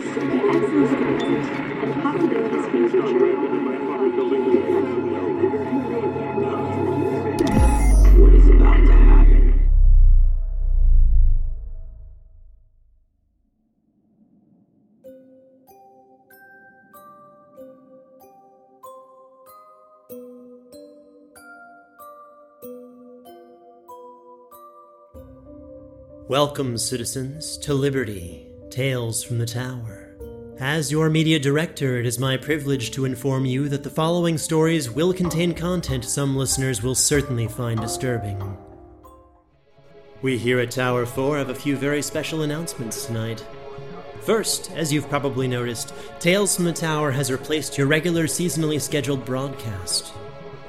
What is about to happen? Welcome, citizens, to Liberty Tales from the Tower. As your media director, it is my privilege to inform you that the following stories will contain content some listeners will certainly find disturbing. We here at Tower 4 have a few very special announcements tonight. First, as you've probably noticed, Tales from the Tower has replaced your regular seasonally scheduled broadcast.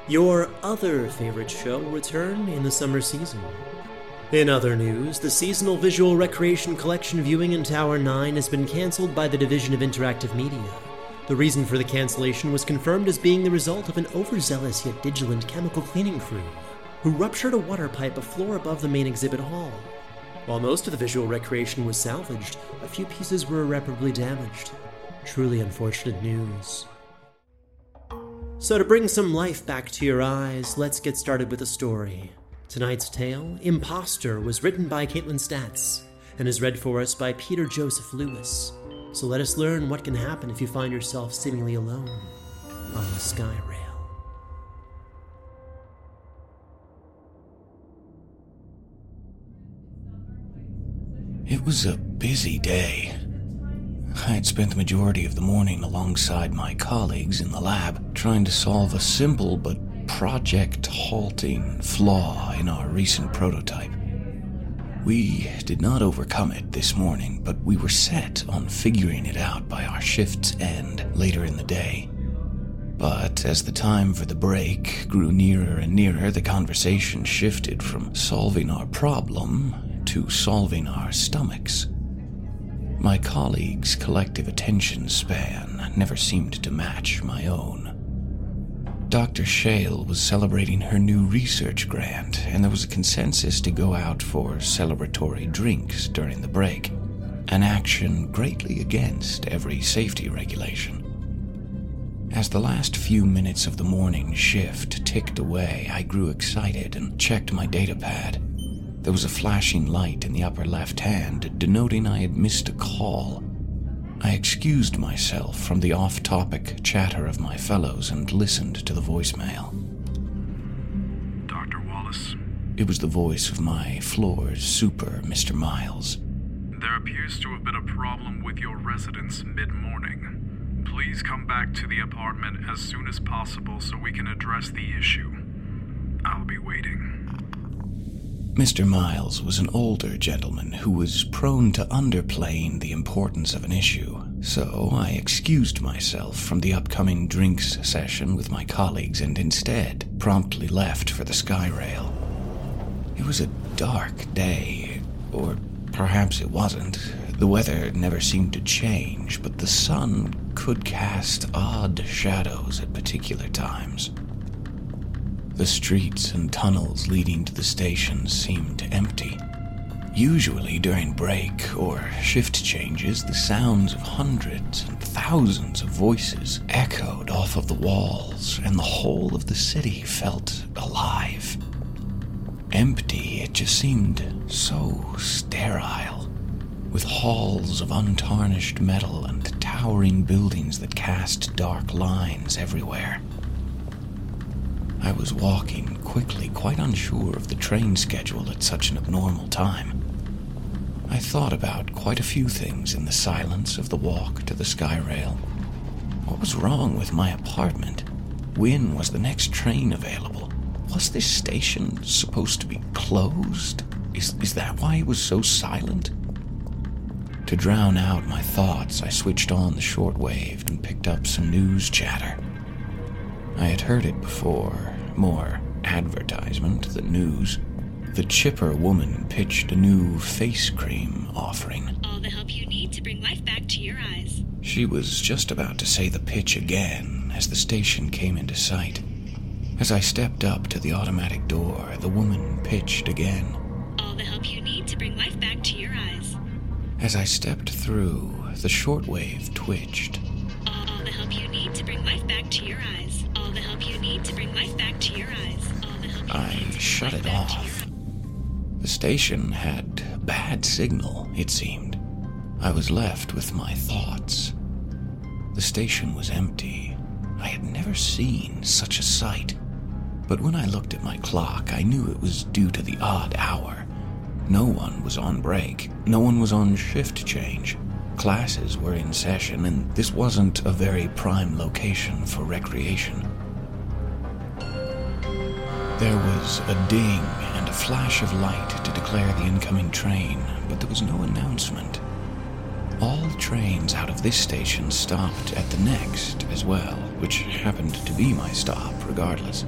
Your other favorite show will return in the summer season. In other news, the seasonal visual recreation collection viewing in Tower 9 has been cancelled by the Division of Interactive Media. The reason for the cancellation was confirmed as being the result of an overzealous yet vigilant chemical cleaning crew who ruptured a water pipe a floor above the main exhibit hall. While most of the visual recreation was salvaged, a few pieces were irreparably damaged. Truly unfortunate news. So, to bring some life back to your eyes, let's get started with a story. Tonight's tale, Imposter, was written by Kaitlin Statz and is read for us by Peter Joseph Lewis. So let us learn what can happen if you find yourself seemingly alone on the sky rail. It was a busy day. I had spent the majority of the morning alongside my colleagues in the lab trying to solve a simple but project halting flaw in our recent prototype. We did not overcome it this morning, but we were set on figuring it out by our shift's end later in the day. But as the time for the break grew nearer and nearer, the conversation shifted from solving our problem to solving our stomachs. My colleagues' collective attention span never seemed to match my own. Dr. Shale was celebrating her new research grant, and there was a consensus to go out for celebratory drinks during the break, an action greatly against every safety regulation. As the last few minutes of the morning shift ticked away, I grew excited and checked my data pad. There was a flashing light in the upper left hand denoting I had missed a call. I excused myself from the off topic chatter of my fellows and listened to the voicemail. Dr. Wallace, It was the voice of my floor's super, Mr. Miles. there appears to have been a problem with your residence mid morning. Please come back to the apartment as soon as possible so we can address the issue. I'll be waiting. Mr. Miles was an older gentleman who was prone to underplaying the importance of an issue, so I excused myself from the upcoming drinks session with my colleagues and instead promptly left for the Skyrail. It was a dark day, or perhaps it wasn't. The weather never seemed to change, but the sun could cast odd shadows at particular times. The streets and tunnels leading to the station seemed empty. Usually during break or shift changes, the sounds of hundreds and thousands of voices echoed off of the walls, and the whole of the city felt alive. Empty, it just seemed so sterile, with halls of untarnished metal and towering buildings that cast dark lines everywhere. I was walking quickly, quite unsure of the train schedule at such an abnormal time. I thought about quite a few things in the silence of the walk to the Skyrail. What was wrong with my apartment? When was the next train available? Was this station supposed to be closed? Is, is that why it was so silent? To drown out my thoughts, I switched on the shortwave and picked up some news chatter. I had heard it before, more advertisement than news. The chipper woman pitched a new face cream offering. All the help you need to bring life back to your eyes. She was just about to say the pitch again as the station came into sight. As I stepped up to the automatic door, the woman pitched again. All the help you need to bring life back to your eyes. As I stepped through, the shortwave twitched. I need to bring shut life it back to off. The station had bad signal, it seemed. I was left with my thoughts. The station was empty. I had never seen such a sight. But when I looked at my clock, I knew it was due to the odd hour. No one was on break, no one was on shift change. Classes were in session, and this wasn't a very prime location for recreation. There was a ding and a flash of light to declare the incoming train, but there was no announcement. All trains out of this station stopped at the next as well, which happened to be my stop regardless.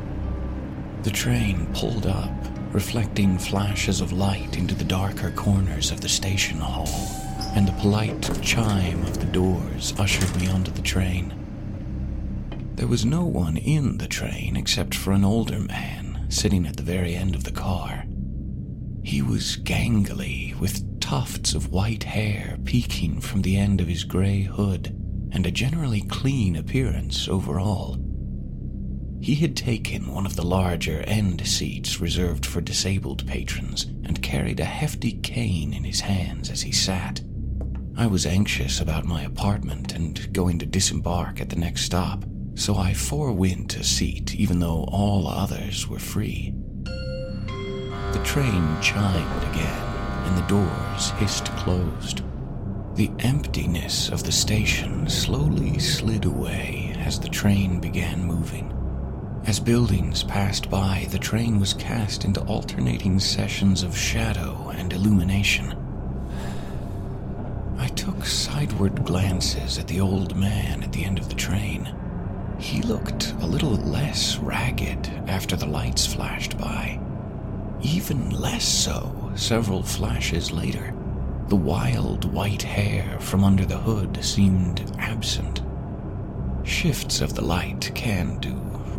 The train pulled up, reflecting flashes of light into the darker corners of the station hall, and the polite chime of the doors ushered me onto the train. There was no one in the train except for an older man sitting at the very end of the car. He was gangly, with tufts of white hair peeking from the end of his gray hood, and a generally clean appearance overall. He had taken one of the larger end seats reserved for disabled patrons and carried a hefty cane in his hands as he sat. I was anxious about my apartment and going to disembark at the next stop, so I forewent a seat even though all others were free. The train chimed again, and the doors hissed closed. The emptiness of the station slowly slid away as the train began moving. As buildings passed by, the train was cast into alternating sessions of shadow and illumination. I took sideward glances at the old man at the end of the train. He looked a little less ragged after the lights flashed by. Even less so several flashes later. The wild white hair from under the hood seemed absent. Shifts of the light can do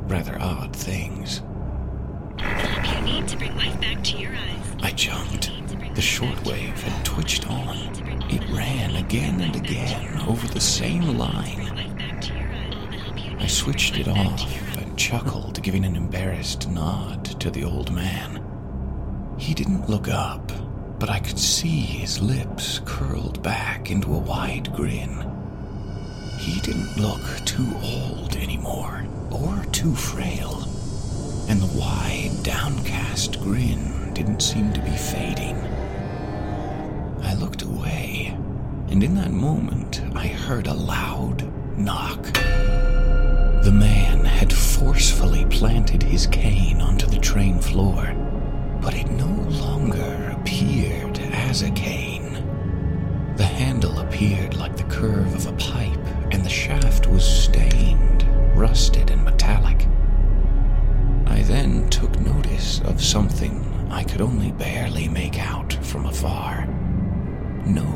rather odd things. All the help you need to bring life back to your eyes. I jumped. The shortwave had twitched on. It ran again and again over the same line. I switched it off and chuckled, giving an embarrassed nod to the old man. He didn't look up, but I could see his lips curled back into a wide grin. He didn't look too old anymore, or too frail, and the wide, downcast grin didn't seem to be fading. I looked away, and in that moment I heard a loud knock. The man had forcefully planted his cane onto the train floor, but it no longer appeared as a cane. The handle appeared like the curve of a pipe, and the shaft was stained, rusted, and metallic. I then took notice of something I could only barely make out from afar. No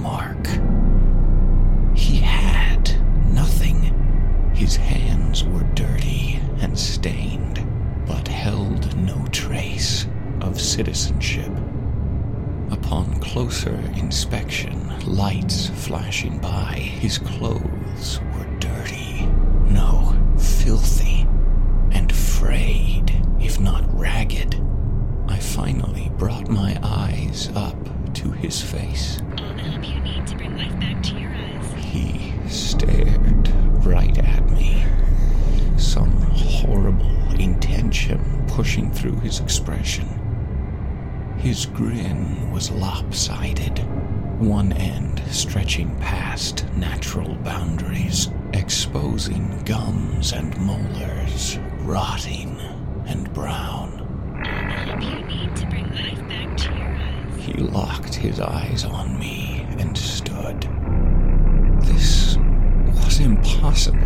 mark. His hands were dirty and stained, but held no trace of citizenship. Upon closer inspection, lights flashing by, his clothes were dirty, no, filthy, and frayed, if not ragged. I finally brought my eyes up to his face. All the help you need to bring life back to your eyes. He stared right at me, some horrible intention pushing through his expression. His grin was lopsided, one end stretching past natural boundaries, exposing gums and molars, rotting and brown. All the help you need to bring life back to your eyes. He locked his eyes on me was impossible.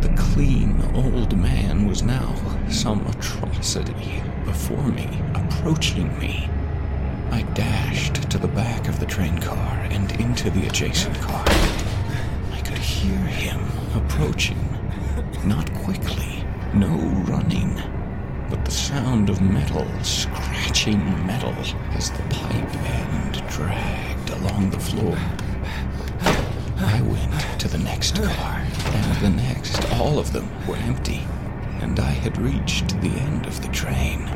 The clean old man was now some atrocity before me, approaching me. I dashed to the back of the train car and into the adjacent car. I could hear him approaching. Not quickly, no running, but the sound of metal scratching metal as the pipe end dragged along the floor. I went to the next car, and the next. All of them were empty. And I had reached the end of the train.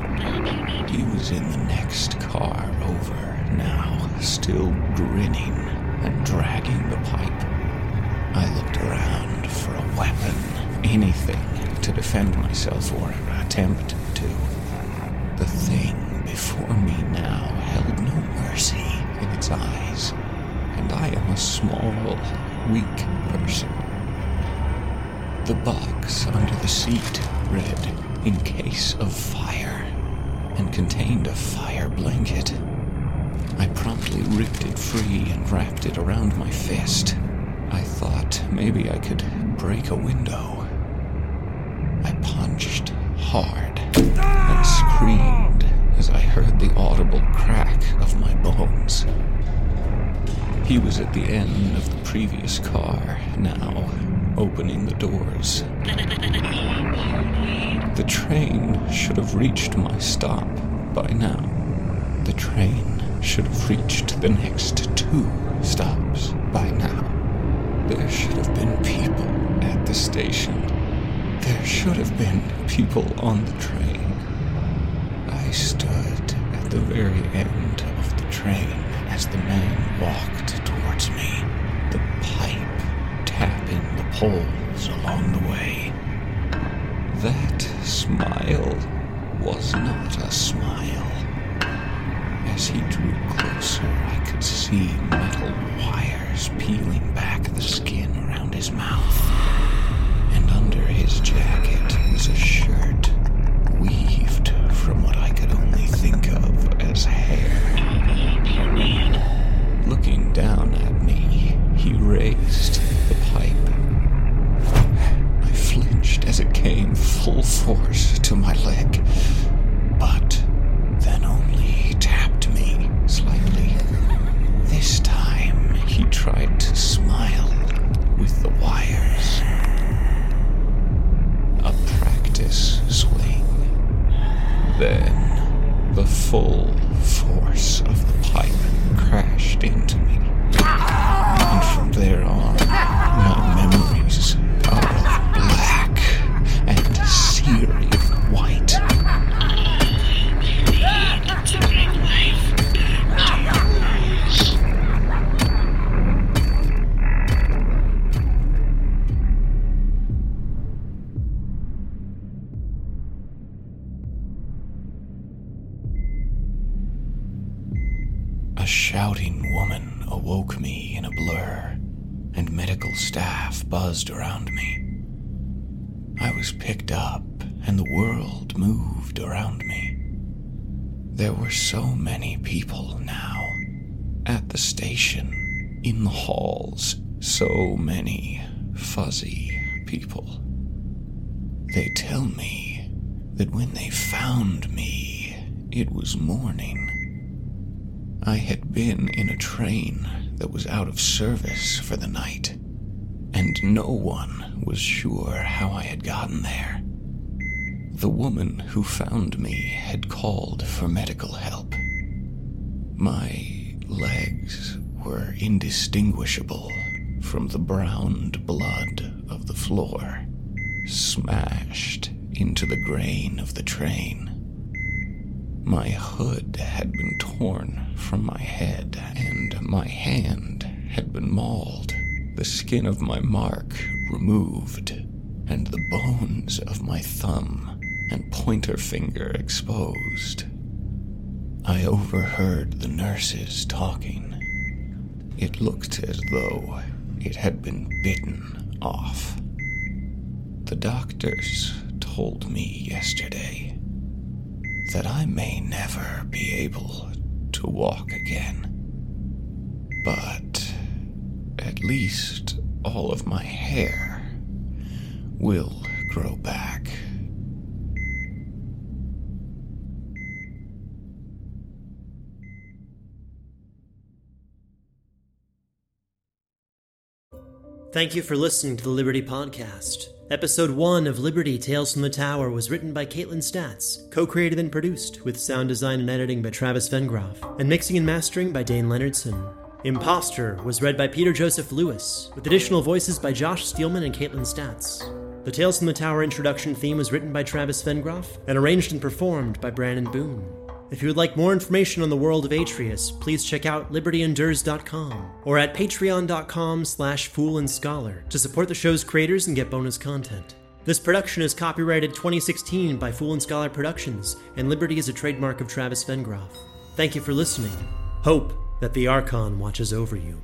He was in the next car over now, still grinning and dragging the pipe. I looked around for a weapon, anything to defend myself or attempt weak person. The box under the seat read, in case of fire, and contained a fire blanket. I promptly ripped it free and wrapped it around my fist. I thought maybe I could break a window. I punched hard and screamed as I heard the audible crack of my bones. He was at the end of the previous car now, opening the doors. The train should have reached my stop by now. The train should have reached the next two stops by now. There should have been people at the station. There should have been people on the train. I stood at the very end of the train as the man walked towards me, the pipe tapping the poles along the way. That smile was not a smile. As he drew closer, I could see metal wires peeling back the skin around his mouth. And under his jacket was a shirt weaved from what I could only think of as hair. Down at me, he raised the pipe. I flinched as it came full force to my leg, world moved around me. There were so many people now. At the station, in the halls, so many fuzzy people. They tell me that when they found me, it was morning. I had been in a train that was out of service for the night, and no one was sure how I had gotten there. The woman who found me had called for medical help. My legs were indistinguishable from the browned blood of the floor, smashed into the grain of the train. My hood had been torn from my head, and my hand had been mauled, the skin of my mark removed, and the bones of my thumb and pointer finger exposed. I overheard the nurses talking. It looked as though it had been bitten off. The doctors told me yesterday that I may never be able to walk again. But at least all of my hair will grow back. Thank you for listening to the Liberty Podcast. Episode 1 of Liberty Tales from the Tower was written by Kaitlin Statz, co created and produced with sound design and editing by Travis Vengroff, and mixing and mastering by Dayn Leonardson. Imposter was read by Peter Joseph Lewis, with additional voices by Josh Steelman and Kaitlin Statz. The Tales from the Tower introduction theme was written by Travis Vengroff and arranged and performed by Brandon Boone. If you would like more information on the world of Atrius, please check out libertyendures.com or at patreon.com slash foolandscholar to support the show's creators and get bonus content. This production is copyrighted 2016 by Fool and Scholar Productions, and Liberty is a trademark of Travis Vengroff. Thank you for listening. Hope that the Archon watches over you.